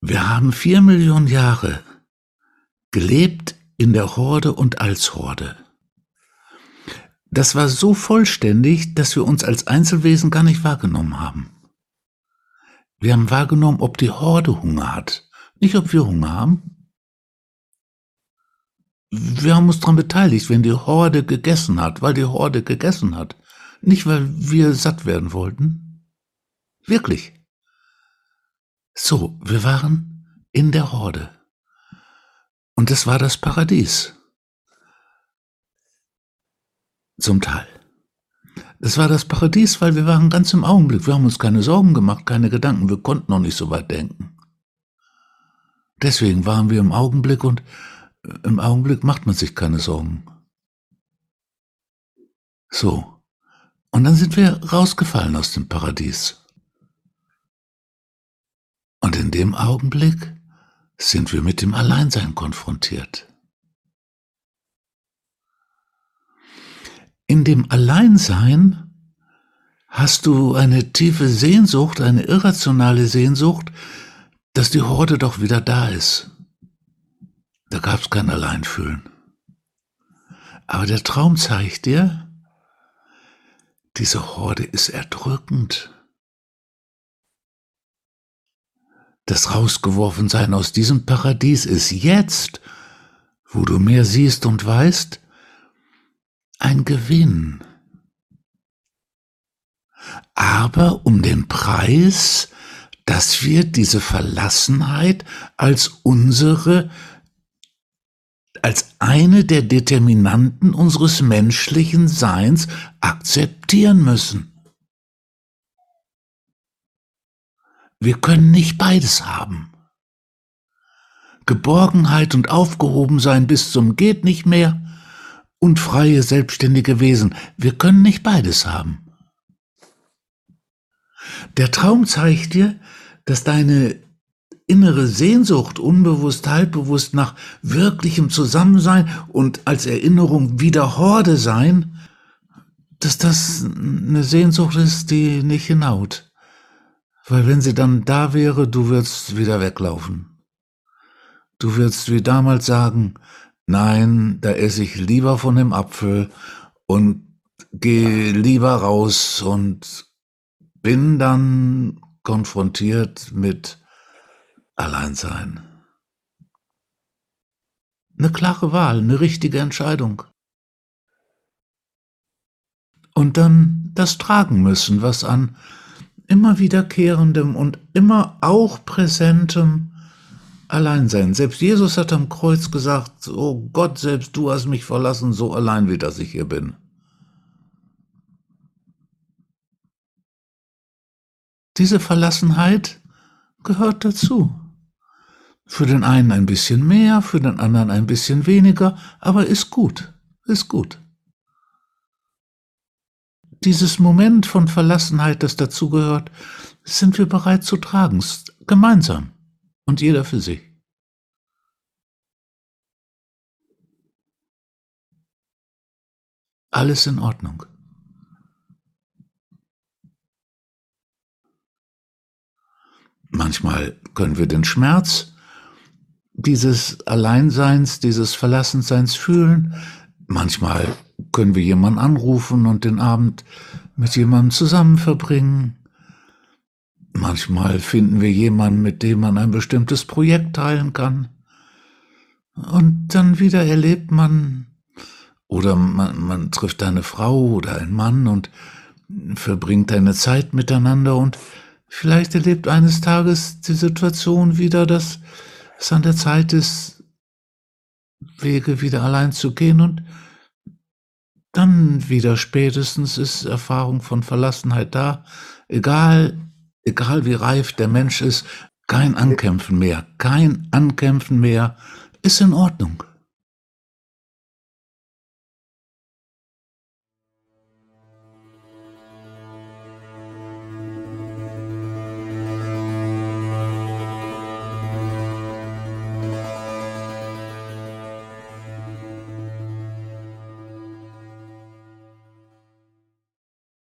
Wir haben vier Millionen Jahre gelebt in der Horde und als Horde. Das war so vollständig, dass wir uns als Einzelwesen gar nicht wahrgenommen haben. Wir haben wahrgenommen, ob die Horde Hunger hat, nicht ob wir Hunger haben. Wir haben uns daran beteiligt, wenn die Horde gegessen hat, weil die Horde gegessen hat, nicht weil wir satt werden wollten. Wirklich. So, wir waren in der Horde. Und es war das Paradies. Zum Teil. Es war das Paradies, weil wir waren ganz im Augenblick. Wir haben uns keine Sorgen gemacht, keine Gedanken. Wir konnten noch nicht so weit denken. Deswegen waren wir im Augenblick und äh, im Augenblick macht man sich keine Sorgen. So. Und dann sind wir rausgefallen aus dem Paradies. Dem Augenblick sind wir mit dem Alleinsein konfrontiert. In dem Alleinsein hast du eine tiefe Sehnsucht, eine irrationale Sehnsucht, dass die Horde doch wieder da ist. Da gab es kein Alleinfühlen. Aber der Traum zeigt dir, diese Horde ist erdrückend. Das Rausgeworfensein aus diesem Paradies ist jetzt, wo du mehr siehst und weißt, ein Gewinn. Aber um den Preis, dass wir diese Verlassenheit als unsere, als eine der Determinanten unseres menschlichen Seins akzeptieren müssen. Wir können nicht beides haben. Geborgenheit und Aufgehobensein bis zum geht nicht mehr und freie, selbstständige Wesen. Wir können nicht beides haben. Der Traum zeigt dir, dass deine innere Sehnsucht, unbewusst, halbbewusst nach wirklichem Zusammensein und als Erinnerung wieder Horde sein, dass das eine Sehnsucht ist, die nicht hinaut. Weil wenn sie dann da wäre, du würdest wieder weglaufen. Du würdest wie damals sagen, Nein, da esse ich lieber von dem Apfel und gehe lieber raus und bin dann konfrontiert mit Alleinsein. Eine klare Wahl, eine richtige Entscheidung. Und dann das tragen müssen, was an immer wiederkehrendem und immer auch präsentem allein sein. Selbst Jesus hat am Kreuz gesagt, oh Gott, selbst du hast mich verlassen, so allein wie dass ich hier bin. Diese Verlassenheit gehört dazu. Für den einen ein bisschen mehr, für den anderen ein bisschen weniger, aber ist gut, ist gut. Dieses Moment von Verlassenheit, das dazugehört, sind wir bereit zu tragen, gemeinsam und jeder für sich. Alles in Ordnung. Manchmal können wir den Schmerz dieses Alleinseins, dieses Verlassenseins fühlen. Manchmal können wir jemanden anrufen und den Abend mit jemandem zusammen verbringen. Manchmal finden wir jemanden, mit dem man ein bestimmtes Projekt teilen kann. Und dann wieder erlebt man, oder man, man trifft eine Frau oder einen Mann und verbringt eine Zeit miteinander und vielleicht erlebt eines Tages die Situation wieder, dass es an der Zeit ist, Wege wieder allein zu gehen und dann wieder spätestens ist Erfahrung von Verlassenheit da, egal egal wie reif der Mensch ist, kein Ankämpfen mehr, kein Ankämpfen mehr, ist in Ordnung.